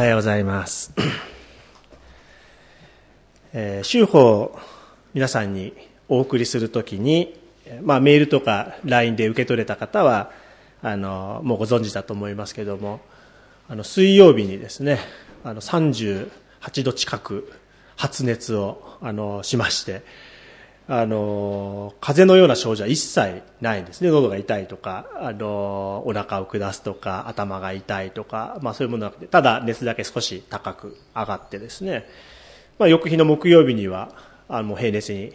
はようございます。えー、週報皆さんにお送りするときに、まあ、メールとか LINE で受け取れた方はあのもうご存知だと思いますけどもあの水曜日にですねあの38度近く発熱をあのしましてあの風邪のような症状は一切ないんですね喉が痛いとかあのお腹を下すとか頭が痛いとか、まあ、そういうものなくてただ熱だけ少し高く上がってですねまあ、翌日の木曜日にはあの平熱に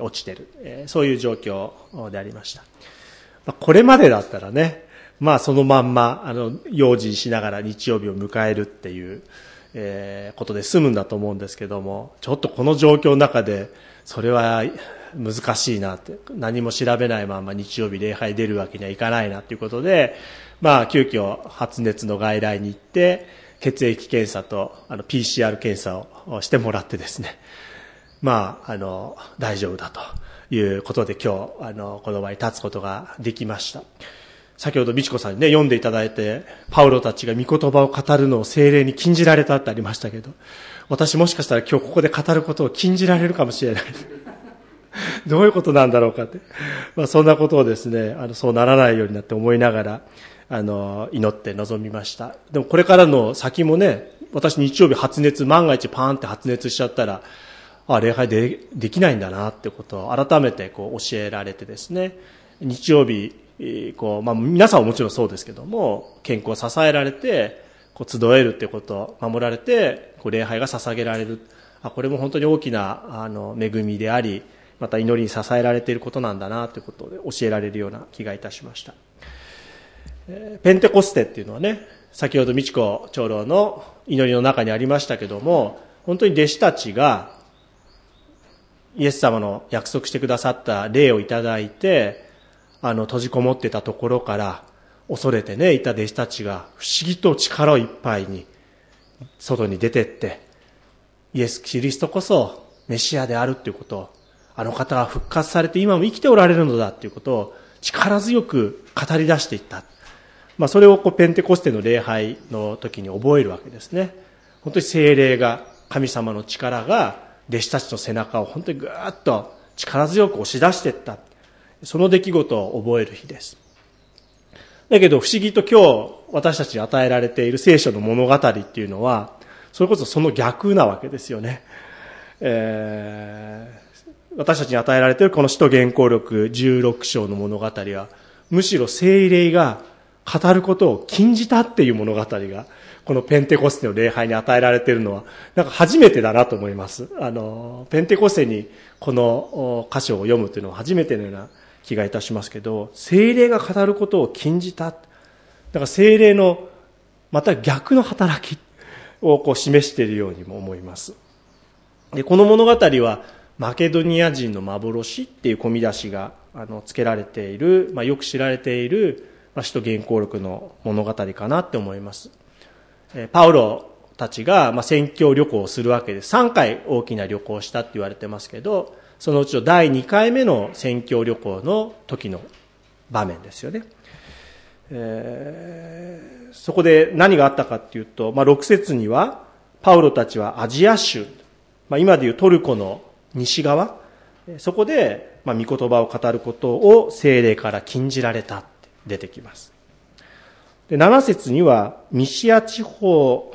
落ちてる、えそういう状況でありました。まあ、これまでだったらね、まあそのまんま、あの、用心しながら日曜日を迎えるっていう、えー、ことで済むんだと思うんですけども、ちょっとこの状況の中で、それは難しいなって、何も調べないまま日曜日礼拝出るわけにはいかないなということで、まあ急遽発熱の外来に行って、血液検査とあの PCR 検査をしてもらってですね、まあ、あの、大丈夫だということで今日、あの、この場に立つことができました。先ほど美智子さんにね、読んでいただいて、パウロたちが御言葉を語るのを精霊に禁じられたってありましたけど、私もしかしたら今日ここで語ることを禁じられるかもしれない。どういうことなんだろうかって。まあそんなことをですね、あの、そうならないようになって思いながら、あの、祈って臨みました。でもこれからの先もね、私日曜日発熱、万が一パーンって発熱しちゃったら、あ、礼拝でできないんだなってことを改めてこう教えられてですね、日曜日、こう、まあ皆さんはもちろんそうですけども、健康を支えられて、こう集えるってこと守られて、こう礼拝が捧げられる。あ、これも本当に大きな、あの、恵みであり、また祈りに支えられていることなんだなということで教えられるような気がいたしました。ペンテコステっていうのはね、先ほど美智子長老の祈りの中にありましたけども、本当に弟子たちがイエス様の約束してくださった霊をいただいて、あの、閉じこもってたところから、恐れてね、いた弟子たちが不思議と力いっぱいに外に出てって、イエス・キリストこそメシアであるっていうことを、あの方が復活されて今も生きておられるのだっていうことを力強く語り出していった。まあ、それをこうペンテコステの礼拝の時に覚えるわけですね。本当に精霊が、神様の力が弟子たちの背中を本当にぐーっと力強く押し出していった。その出来事を覚える日です。だけど不思議と今日私たちに与えられている聖書の物語っていうのは、それこそその逆なわけですよね。えー、私たちに与えられているこの使徒原稿録16章の物語は、むしろ精霊が語ることを禁じたっていう物語が、このペンテコステの礼拝に与えられているのは、なんか初めてだなと思います。あの、ペンテコステにこの歌詞を読むというのは初めてのような気がいたしますけど、精霊が語ることを禁じた。だから精霊のまた逆の働きをこう示しているようにも思います。で、この物語は、マケドニア人の幻っていう込み出しがあの付けられている、まあ、よく知られているまあ、使徒原稿録の物語かなって思います。えパウロたちが、まあ、宣教旅行をするわけで。3回大きな旅行をしたって言われてますけど、そのうちの第2回目の宣教旅行の時の場面ですよね。えー、そこで何があったかっていうと、まあ、6節には、パウロたちはアジア州、まあ、今でいうトルコの西側、そこで、まあ、御言葉を語ることを精霊から禁じられた。出てきます。で7節には、ミシア地方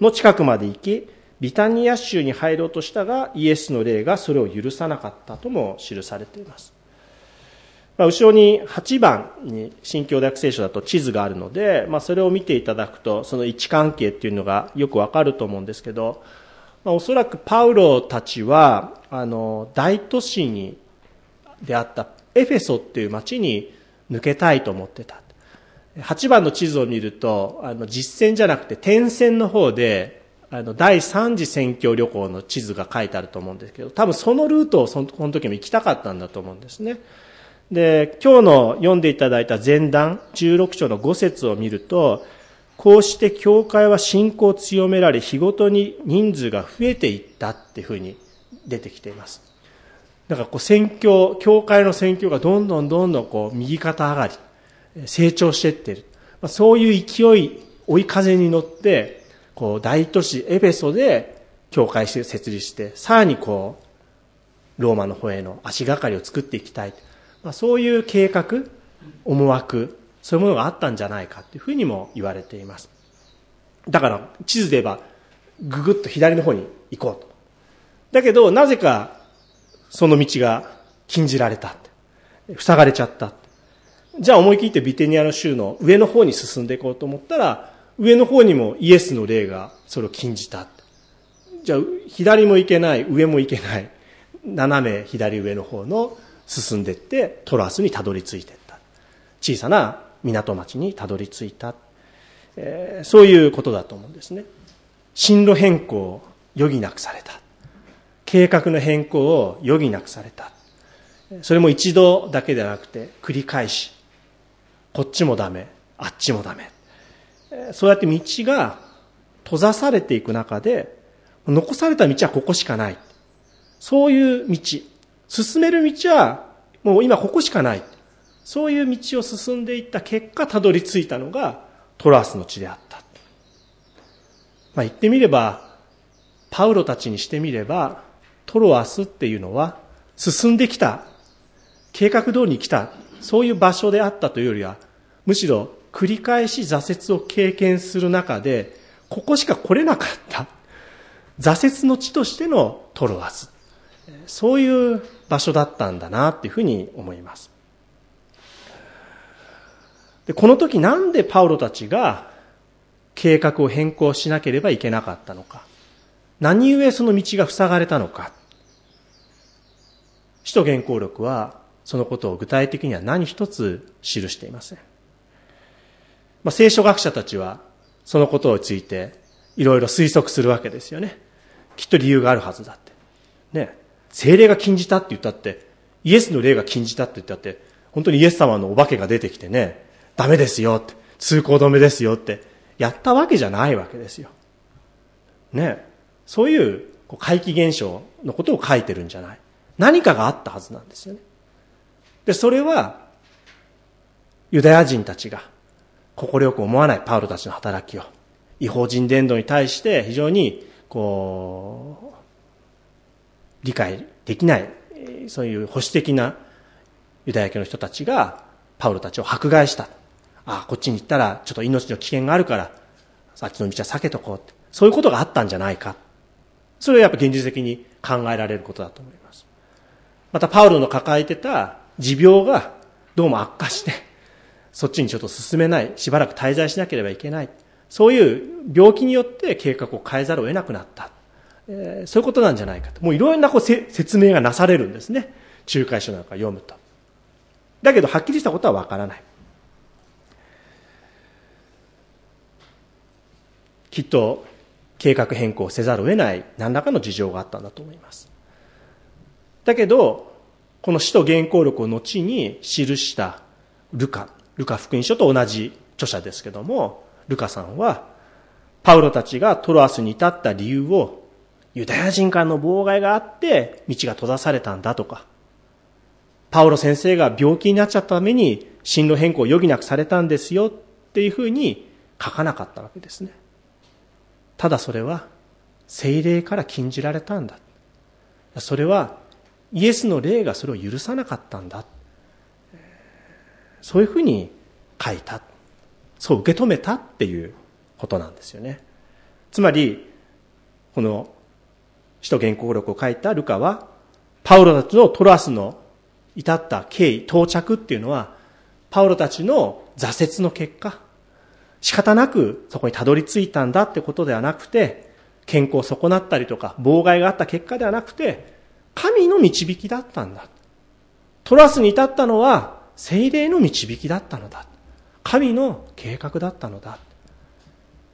の近くまで行き、ビタニア州に入ろうとしたが、イエスの霊がそれを許さなかったとも記されています。まあ、後ろに8番に新教大聖書だと地図があるので、まあ、それを見ていただくと、その位置関係っていうのがよくわかると思うんですけど、まあ、おそらくパウロたちは、あの、大都市に、であったエフェソっていう町に抜けたいと思ってた。8番の地図を見ると、あの、実線じゃなくて点線の方で、あの、第3次選挙旅行の地図が書いてあると思うんですけど、多分そのルートをそのこの時も行きたかったんだと思うんですね。で、今日の読んでいただいた前段、16章の5節を見ると、こうして教会は信仰を強められ、日ごとに人数が増えていったっていうふうに出てきています。だからこう宣教、教会の宣教がどんどんどんどんこう右肩上がり、成長していってる。ま、そういう勢い、追い風に乗って、こう大都市エペソで教会して設立して、さらにこう、ローマの方への足がかりを作っていきたい。まあ、そういう計画、思惑、そういうものがあったんじゃないかというふうにも言われています。だから、地図で言えば、ぐぐっと左の方に行こうと。だけど、なぜか、その道が禁じられた。塞がれちゃった。じゃあ思い切ってビテニアの州の上の方に進んでいこうと思ったら、上の方にもイエスの霊がそれを禁じた。じゃあ、左も行けない、上も行けない。斜め左上の方の進んでいってトラスにたどり着いていった。小さな港町にたどり着いた、えー、そういうことだと思うんですね。進路変更を余儀なくされた。計画の変更を余儀なくされた。それも一度だけではなくて繰り返し。こっちもダメあっちもダメ。そうやって道が閉ざされていく中で残された道はここしかないそういう道進める道はもう今ここしかない。そういう道を進んでいった結果、たどり着いたのがトラスの地であった。まあ言ってみれば、パウロたちにしてみれば、トロアスっていうのは進んできた、計画通りに来た、そういう場所であったというよりは、むしろ繰り返し挫折を経験する中で、ここしか来れなかった。挫折の地としてのトロアス。そういう場所だったんだなっていうふうに思います。で、この時なんでパウロたちが計画を変更しなければいけなかったのか。何故その道が塞がれたのか。使徒原稿録はそのことを具体的には何一つ記していません。まあ、聖書学者たちはそのことについていろいろ推測するわけですよね。きっと理由があるはずだって。ね。精霊が禁じたって言ったって、イエスの霊が禁じたって言ったって、本当にイエス様のお化けが出てきてね、ダメですよって、通行止めですよって、やったわけじゃないわけですよ。ね。そういう怪奇現象のことを書いてるんじゃない。何かがあったはずなんですよね。で、それは、ユダヤ人たちが、快く思わないパウロたちの働きを、違法人伝道に対して非常に、こう、理解できない、そういう保守的なユダヤ教の人たちが、パウロたちを迫害した。ああ、こっちに行ったらちょっと命の危険があるから、あっちの道は避けとこうって。そういうことがあったんじゃないか。それはやっぱ現実的に考えられることだと思います。また、パウロの抱えてた持病がどうも悪化して、そっちにちょっと進めない、しばらく滞在しなければいけない。そういう病気によって計画を変えざるを得なくなった。えー、そういうことなんじゃないかと。もういろんなこう説明がなされるんですね。仲介書なんか読むと。だけど、はっきりしたことはわからない。きっと、計画変更せざるを得ない何らかの事情があったんだと思います。だけど、この使徒原稿録を後に記したルカ、ルカ福音書と同じ著者ですけども、ルカさんは、パウロたちがトロアスに至った理由をユダヤ人からの妨害があって道が閉ざされたんだとか、パウロ先生が病気になっちゃったために進路変更を余儀なくされたんですよっていうふうに書かなかったわけですね。ただそれは精霊から禁じられたんだ。それはイエスの霊がそれを許さなかったんだ。そういうふうに書いた。そう受け止めたっていうことなんですよね。つまり、この使徒原稿録を書いたルカは、パウロたちのトラスの至った経緯、到着っていうのは、パウロたちの挫折の結果、仕方なくそこにたどり着いたんだってことではなくて、健康を損なったりとか、妨害があった結果ではなくて、神の導きだったんだ。トラスに至ったのは、精霊の導きだったのだ。神の計画だったのだ。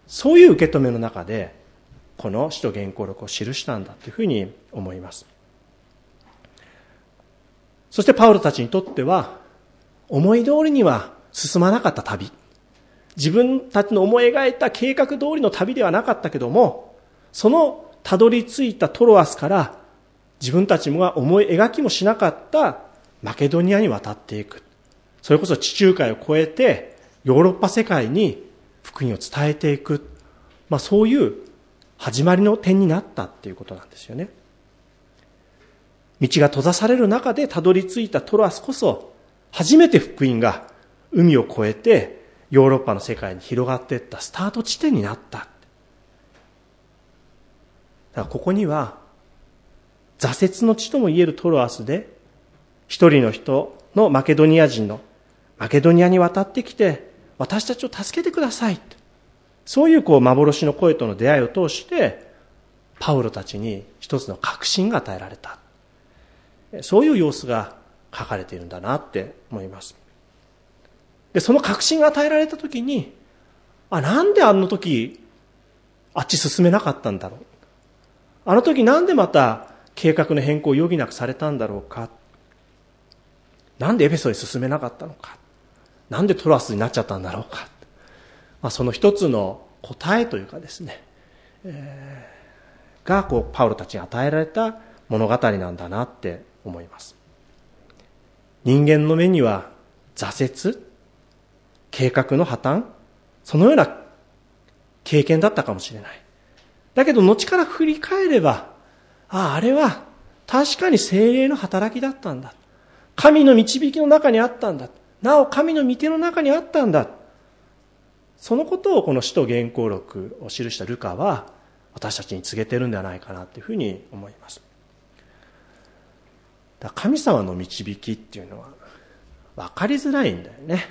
そういう受け止めの中で、この使徒原稿録を記したんだというふうに思います。そしてパウロたちにとっては、思い通りには進まなかった旅。自分たちの思い描いた計画通りの旅ではなかったけども、そのたどり着いたトロアスから自分たちが思い描きもしなかったマケドニアに渡っていく。それこそ地中海を越えてヨーロッパ世界に福音を伝えていく。まあ、そういう始まりの点になったっていうことなんですよね。道が閉ざされる中でたどり着いたトロアスこそ、初めて福音が海を越えてヨーロッパの世界に広がっていったスタート地点になった。だからここには挫折の地とも言えるトロアスで一人の人のマケドニア人のマケドニアに渡ってきて私たちを助けてください。そういうこう幻の声との出会いを通してパウロたちに一つの確信が与えられた。そういう様子が書かれているんだなって思います。で、その確信が与えられた時に、あ、なんであの時、あっち進めなかったんだろう。あの時なんでまた計画の変更を余儀なくされたんだろうか。なんでエペソへ進めなかったのか。なんでトラスになっちゃったんだろうか。まあ、その一つの答えというかですね、えー、がこうパウロたちに与えられた物語なんだなって思います。人間の目には挫折、計画の破綻、そのような経験だったかもしれない。だけど、後から振り返れば、ああ、あれは確かに精霊の働きだったんだ。神の導きの中にあったんだ。なお、神の御手の中にあったんだ。そのことをこの使徒原稿録を記したルカは、私たちに告げてるんではないかなというふうに思いますだ。神様の導きっていうのは分かりづらいんだよね。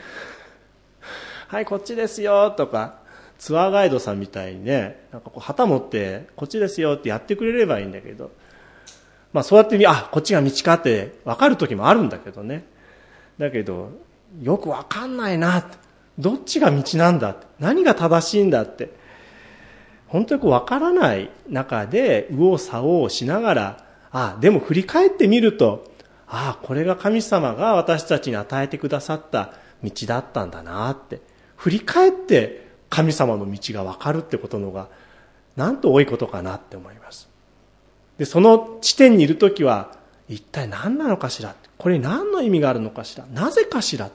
はい、こっちですよとか、ツアーガイドさんみたいにね、なんかこう旗持って、こっちですよってやってくれればいいんだけど、まあそうやってみあ、こっちが道かって分かる時もあるんだけどね。だけど、よく分かんないなどっちが道なんだ何が正しいんだって。本当にこう分からない中で右往左往しながら、ああ、でも振り返ってみると、ああ、これが神様が私たちに与えてくださった道だったんだなって。振り返って神様の道が分かるってことのがなんと多いことかなって思いますでその地点にいる時は一体何なのかしら？これに何の意味があるのかしら？なぜかしら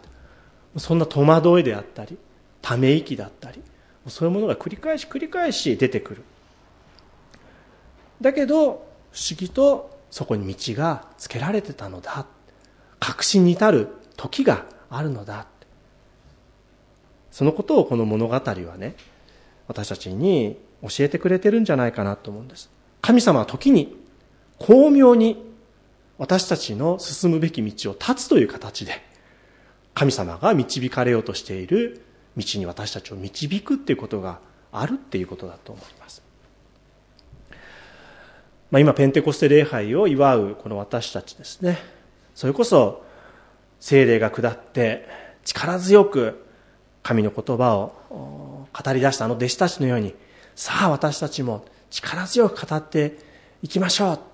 そんな戸惑いであったりため息だったりそういうものが繰り返し繰り返し出てくる。だけど不思議とそこに道がつけられてたのだ。確信に至る時があるのだ。そのことをこの物語はね、私たちに教えてくれてるんじゃないかなと思うんです。神様は時に巧妙に私たちの進むべき道を断つという形で、神様が導かれようとしている道に私たちを導くっていうことがあるっていうことだと思います。まあ、今、ペンテコステ礼拝を祝うこの私たちですね。それこそ、精霊が下って力強く神の言葉を語り出したあの弟子たちのように、さあ私たちも力強く語っていきましょう。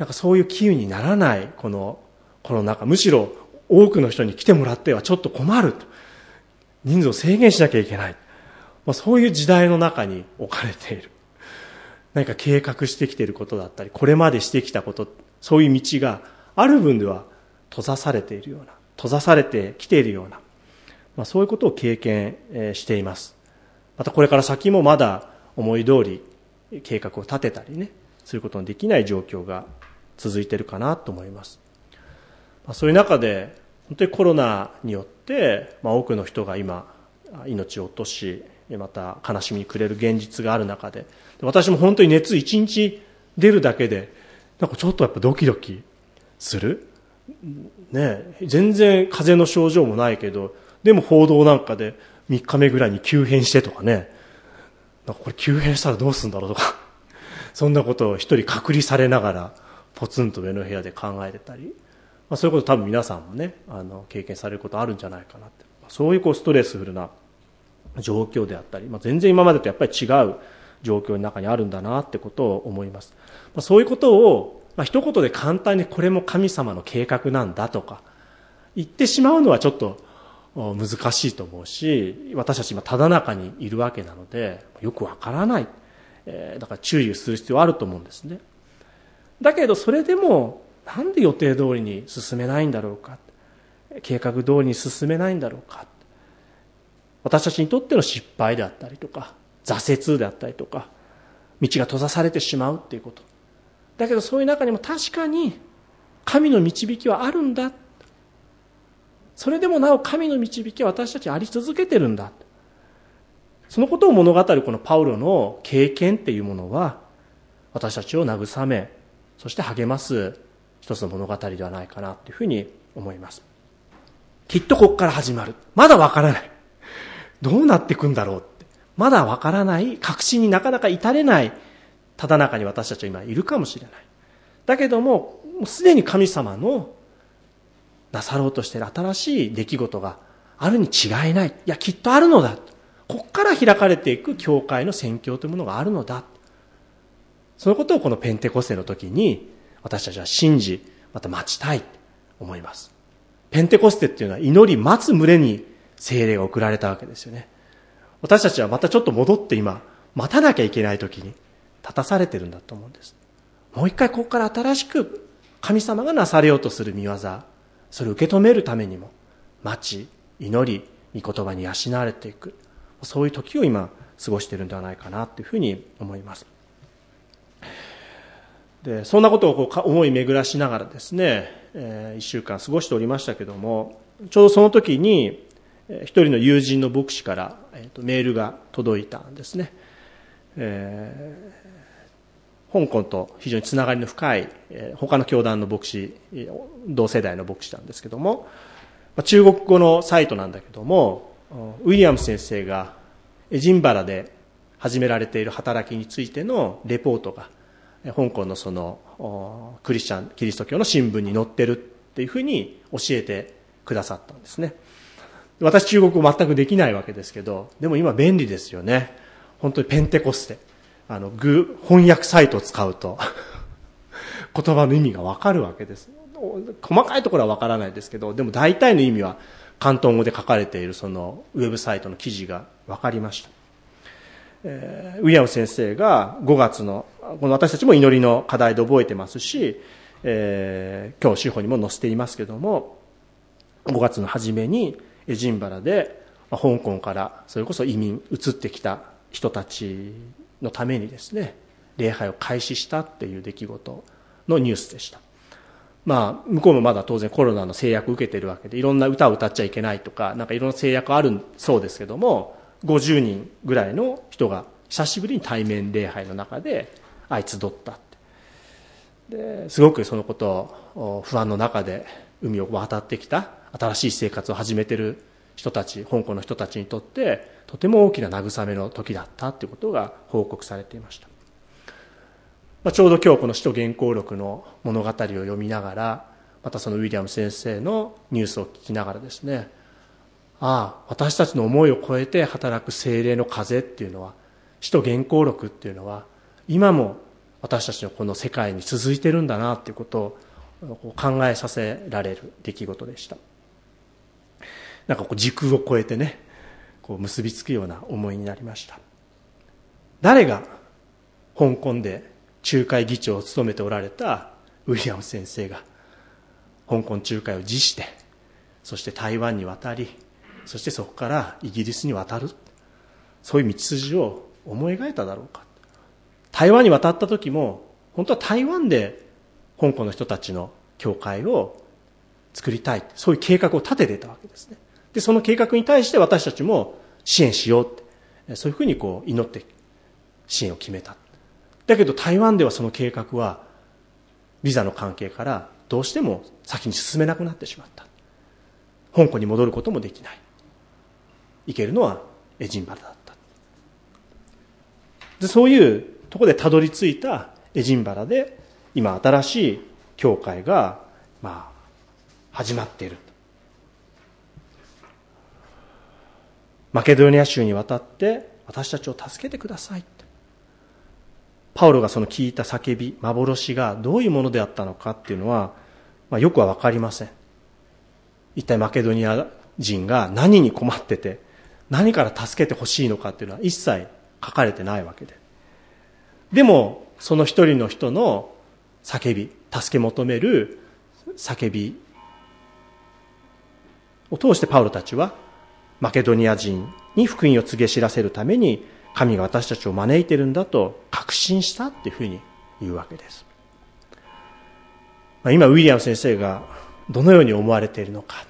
なんかそういう機運にならない、このコロナ禍。むしろ多くの人に来てもらってはちょっと困ると。人数を制限しなきゃいけない。まあ、そういう時代の中に置かれている。何か計画してきていることだったり、これまでしてきたこと、そういう道がある分では閉ざされているような、閉ざされてきているような、まあ、そういうことを経験していますまたこれから先もまだ思い通り計画を立てたりねすることのできない状況が続いてるかなと思います、まあ、そういう中で本当にコロナによって、まあ、多くの人が今命を落としまた悲しみに暮れる現実がある中で私も本当に熱1日出るだけでなんかちょっとやっぱドキドキする。ね全然風邪の症状もないけどでも報道なんかで3日目ぐらいに急変してとかね、なんかこれ急変したらどうするんだろうとか、そんなことを一人隔離されながら、ポツンと上の部屋で考えてたり、まあ、そういうこと多分皆さんもね、あの、経験されることあるんじゃないかなって。そういうこうストレスフルな状況であったり、まあ、全然今までとやっぱり違う状況の中にあるんだなってことを思います。まあ、そういうことを、まあ、一言で簡単にこれも神様の計画なんだとか、言ってしまうのはちょっと難しいと思うし私たち今ただ中にいるわけなのでよくわからない、えだから注意する必要あると思うんですねだけどそれでもなんで予定通りに進めないんだろうか？計画通りに進めないんだろうか？私たちにとっての失敗であったりとか挫折であったりとか道が閉ざされてしまうっていうこと。だけどそういう中にも確かに神の導きはあるんだ。それでもなお神の導きは私たちあり続けてるんだ。そのことを物語るこのパウロの経験っていうものは私たちを慰めそして励ます一つの物語ではないかなというふうに思います。きっとここから始まる。まだわからない。どうなっていくんだろうって。まだわからない。確信になかなか至れない。ただ中に私たちは今いるかもしれない。だけどももうすでに神様のなさろうとしている新しい出来事があるに違いない。いやきっとあるのだ。ここから開かれていく教会の宣教というものがあるのだ。そのことをこのペンテコステの時に私たちは信じ、また待ちたいと思います。ペンテコステっていうのは祈り待つ群れに精霊が送られたわけですよね。私たちはまたちょっと戻って今、待たなきゃいけない時に立たされてるんだと思うんです。もう一回ここから新しく神様がなされようとする見業、それを受け止めるためにも、待ち、祈り、御言葉に養われていく。そういう時を今過ごしているんではないかなというふうに思います。でそんなことをこう思い巡らしながらですね、えー、1週間過ごしておりましたけどもちょうどその時に一人の友人の牧師から、えー、とメールが届いたんですね、えー、香港と非常につながりの深い、えー、他の教団の牧師同世代の牧師なんですけども中国語のサイトなんだけどもウィリアム先生がエジンバラで始められている働きについてのレポートが香港のそのクリスチャンキリスト教の新聞に載ってるっていうふうに教えてくださったんですね。私中国語全くできないわけですけどでも今便利ですよね。本当にペンテコステ。あのグ翻訳サイトを使うと 言葉の意味がわかるわけです。細かいところはわからないですけどでも大体の意味は広東語で書かれているそのウェブサイトの記事が分かりました。えー、ウィリアム先生が5月の、この私たちも祈りの課題で覚えてますし、えー、今日司法にも載せていますけども、5月の初めにエジンバラで、香港からそれこそ移民移ってきた人たちのためにですね、礼拝を開始したっていう出来事のニュースでした。まあ、向こうもまだ当然コロナの制約を受けてるわけで、いろんな歌を歌っちゃいけないとか、なんかいろんな制約あるそうですけども、50人ぐらいの人が久しぶりに対面礼拝の中で相集ったですごくそのことを不安の中で海を渡ってきた新しい生活を始めてる人たち香港の人たちにとってとても大きな慰めの時だったということが報告されていました、まあ、ちょうど今日この「使徒原稿録」の物語を読みながらまたそのウィリアム先生のニュースを聞きながらですねああ私たちの思いを超えて働く精霊の風っていうのは使徒原稿録っていうのは今も私たちのこの世界に続いてるんだなっていうことを考えさせられる出来事でした。なんかこう時空を超えてねこう結びつくような思いになりました。誰が香港で仲介議長を務めておられたウィリアム先生が香港仲介を辞してそして台湾に渡りそしてそこからイギリスに渡る。そういう道筋を思い描いただろうか。台湾に渡った時も本当は台湾で香港の人たちの教会を作りたい。そういう計画を立ててたわけですね。でその計画に対して私たちも支援しようって。そういうふうにこう祈って支援を決めた。だけど台湾ではその計画はビザの関係からどうしても先に進めなくなってしまった。香港に戻ることもできない。行けるのはエジンバラだった。でそういうところでたどり着いたエジンバラで今新しい教会がまあ始まっている。マケドニア州に渡って私たちを助けてくださいパウロがその聞いた叫び幻がどういうものであったのかっていうのは、まあ、よくは分かりません。一体マケドニア人が何に困ってて何から助けてほしいのかっていうのは一切書かれてないわけで。でも、その一人の人の叫び、助け求める叫びを通してパウロたちはマケドニア人に福音を告げ知らせるために神が私たちを招いてるんだと確信したっていうふうに言うわけです。今、ウィリアム先生がどのように思われているのか、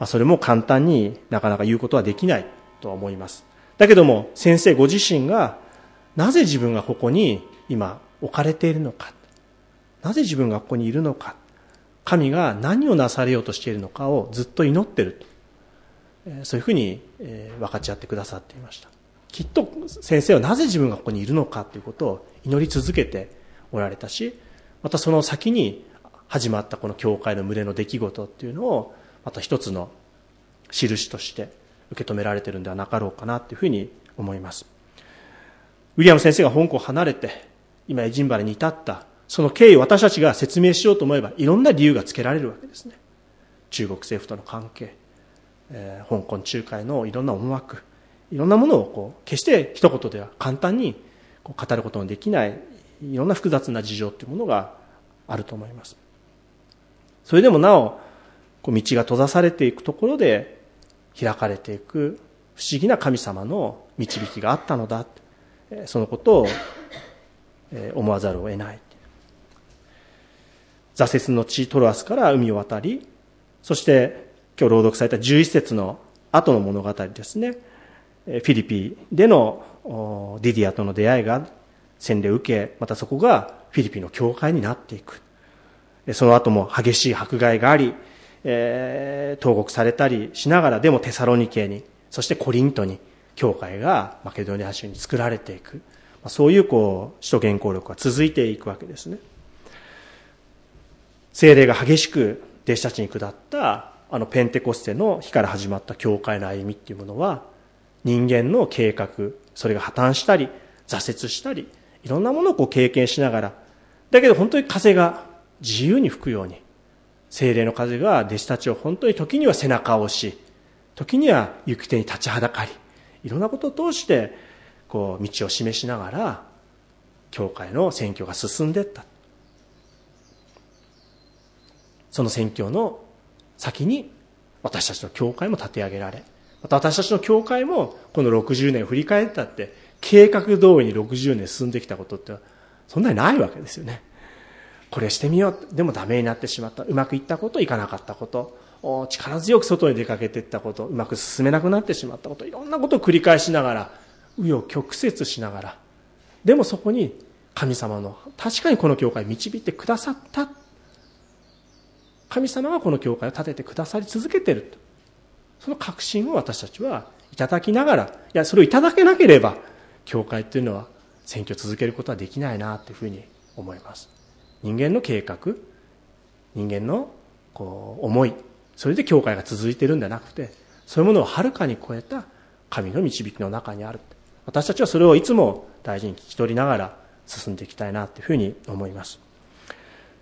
あ、それも簡単になかなか言うことはできないとは思います。だけども、先生ご自身がなぜ自分がここに今置かれているのか、なぜ自分がここにいるのか、神が何をなされようとしているのかをずっと祈っていると、そういうふうに分かち合ってくださっていました。きっと先生はなぜ自分がここにいるのかということを祈り続けておられたし、またその先に始まったこの教会の群れの出来事っていうのをまた一つの印として受け止められているんではなかろうかなというふうに思います。ウィリアム先生が香港を離れて今エジンバラに至ったその経緯を私たちが説明しようと思えばいろんな理由がつけられるわけですね。中国政府との関係、えー、香港仲介のいろんな思惑いろんなものをこう決して一言では簡単にこう語ることのできないいろんな複雑な事情というものがあると思います。それでもなおこう道が閉ざされていくところで開かれていく不思議な神様の導きがあったのだ。そのことを思わざるを得ない。挫折の地トロアスから海を渡りそして今日朗読された11節の後の物語ですね。フィリピでのディディアとの出会いが洗礼を受けまたそこがフィリピンの教会になっていく。その後も激しい迫害があり、えー、投獄されたりしながらでもテサロニケにそしてコリントに教会がマケドニア州に作られていく。まあそういうこう首都原稿力が続いていくわけですね。精霊が激しく弟子たちに下ったあのペンテコステの日から始まった教会の歩みっていうものは人間の計画それが破綻したり挫折したりいろんなものをこう経験しながらだけど本当に風が自由に吹くように精霊の風が弟子たちを本当に時には背中を押し時には行く手に立ちはだかりいろんなことを通してこう道を示しながら教会の選挙が進んでいった。その宣教の先に私たちの教会も立て上げられまた私たちの教会もこの60年振り返ったって計画通りに60年進んできたことってそんなにないわけですよね。これしてみよう。でもダメになってしまった。うまくいったこといかなかったこと。力強く外に出かけていったこと。うまく進めなくなってしまったこと。いろんなことを繰り返しながら紆余曲折しながら。でもそこに神様の確かにこの教会を導いてくださった。神様がこの教会を建ててくださり続けているその確信を私たちはいただきながらいやそれをいただけなければ教会っていうのは選挙を続けることはできないなというふうに思います。人間の計画人間のこう思いそれで教会が続いてるんじゃなくてそういうものをはるかに超えた神の導きの中にある。私たちはそれをいつも大事に聞き取りながら進んでいきたいなというふうに思います。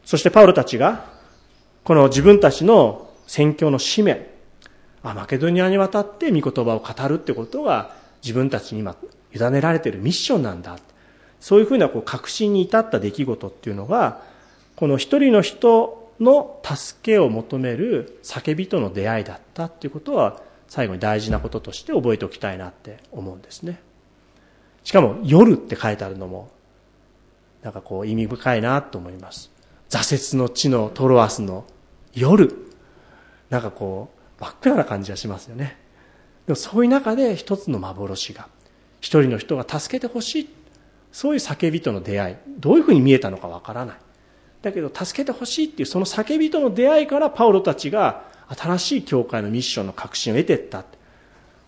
そしてパウロたちがこの自分たちの宣教の使命あマケドニアに渡って御言葉を語るってことが自分たちに今委ねられているミッションなんだ。そういうふうなこう確信に至った出来事っていうのがこの一人の人の助けを求める叫びとの出会いだったっていうことは最後に大事なこととして覚えておきたいなって思うんですね。しかも夜って書いてあるのもなんかこう意味深いなと思います。挫折の地のトロアスの夜。なんかこう真っ暗な感じがしますよね。でもそういう中で一つの幻が一人の人が助けてほしい。そういう叫びとの出会いどういうふうに見えたのかわからない。だけど助けてほしいっていうその叫びとの出会いからパウロたちが新しい教会のミッションの確信を得ていった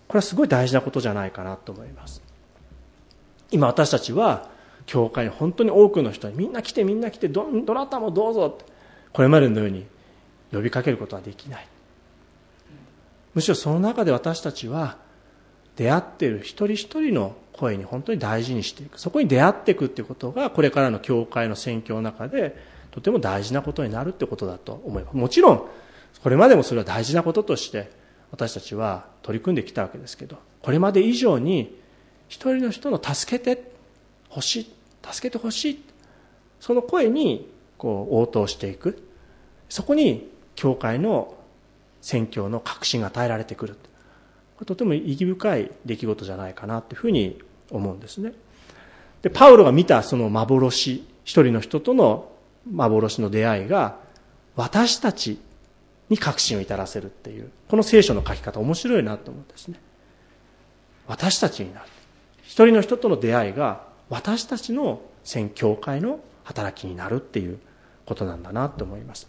これはすごい大事なことじゃないかなと思います。今私たちは教会に本当に多くの人にみんな来てみんな来てどどなたもどうぞってこれまでのように呼びかけることはできない。むしろその中で私たちは出会っている一人一人の声に本当に大事にしていく。そこに出会っていくっていうことがこれからの教会の宣教の中でとても大事なことになるってことだと思いますもちろんこれまでもそれは大事なこととして私たちは取り組んできたわけですけどこれまで以上に一人の人の助けてほしい助けてほしいその声にこう応答していく。そこに教会の宣教の確信が与えられてくる。これとても意義深い出来事じゃないかなというふうに思うんですね。でパウロが見たその幻一人の人との幻の出会いが私たちに確信を至らせるっていうこの聖書の書き方面白いなと思うんですね。私たちになる。一人の人との出会いが私たちの宣教会の働きになるっていうことなんだなと思います。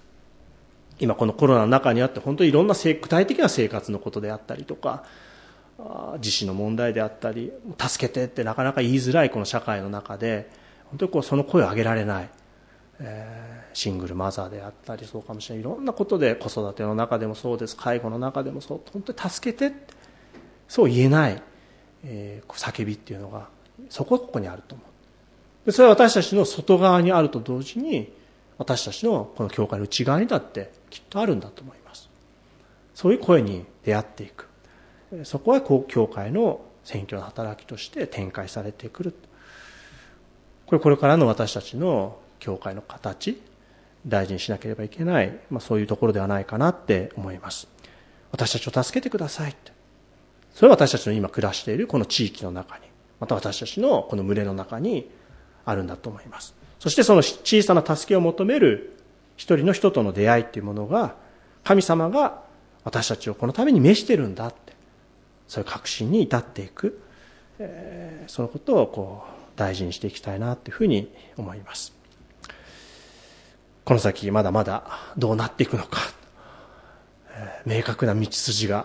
今このコロナの中にあって本当にいろんな具体的な生活のことであったりとか自死の問題であったり助けてってなかなか言いづらいこの社会の中で本当にこうその声を上げられない、えー、シングルマザーであったりそうかもしれないいろんなことで子育ての中でもそうです。介護の中でもそう本当に助けてってそう言えない、えー、叫びっていうのがそこここにあると思う。でそれは私たちの外側にあると同時に私たちのこの教会の内側にだってきっとあるんだと思います。そういう声に出会っていく。そこは教会の選挙の働きとして展開されてくる。これこれからの私たちの教会の形大事にしなければいけない、まあ、そういうところではないかなって思います。私たちを助けてくださいって。それは私たちの今暮らしているこの地域の中に。また私たちのこの群れの中にあるんだと思います。そしてその小さな助けを求める一人の人との出会いっていうものが神様が私たちをこのために召してるんだって。そういう確信に至っていく、えー、そのことをこう大事にしていきたいなというふうに思います。この先まだまだどうなっていくのか、明確な道筋が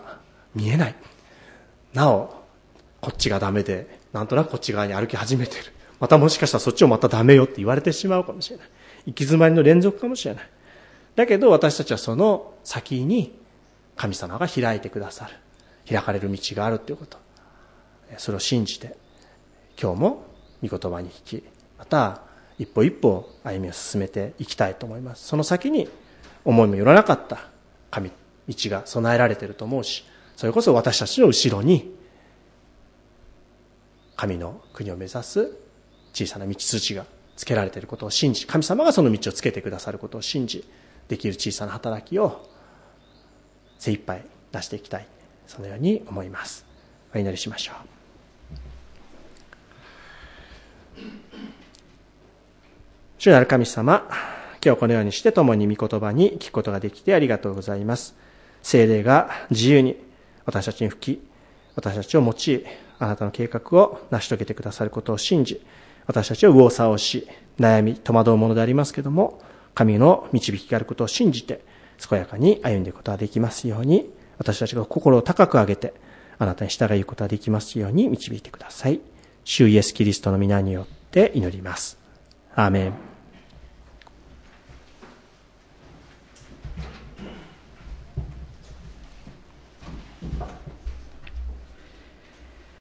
見えない。なおこっちがダメでなんとなくこっち側に歩き始めてる。またもしかしたらそっちもまたダメよって言われてしまうかもしれない。行き詰まりの連続かもしれない。だけど私たちはその先に神様が開いてくださる。開かれる道があるということ。それを信じて今日も御言葉に引きまた一歩一歩歩みを進めていきたいと思います。その先に思いもよらなかった神道が備えられていると思うしそれこそ私たちの後ろに神の国を目指す小さな道筋がつけられていることを信じ神様がその道をつけてくださることを信じできる小さな働きを精一杯出していきたい。そのように思います。お祈りしましょう。主なる神様今日このようにして共に御言葉に聞くことができてありがとうございます精霊が自由に私たちに吹き私たちを用いあなたの計画を成し遂げてくださることを信じ私たちは右往左往し悩み戸惑うものでありますけども神の導きがあることを信じて健やかに歩んでいくことができますように私たちが心を高く上げて、あなたに従うことができますように導いてください。主イエスキリストの皆によって祈ります。アーメン。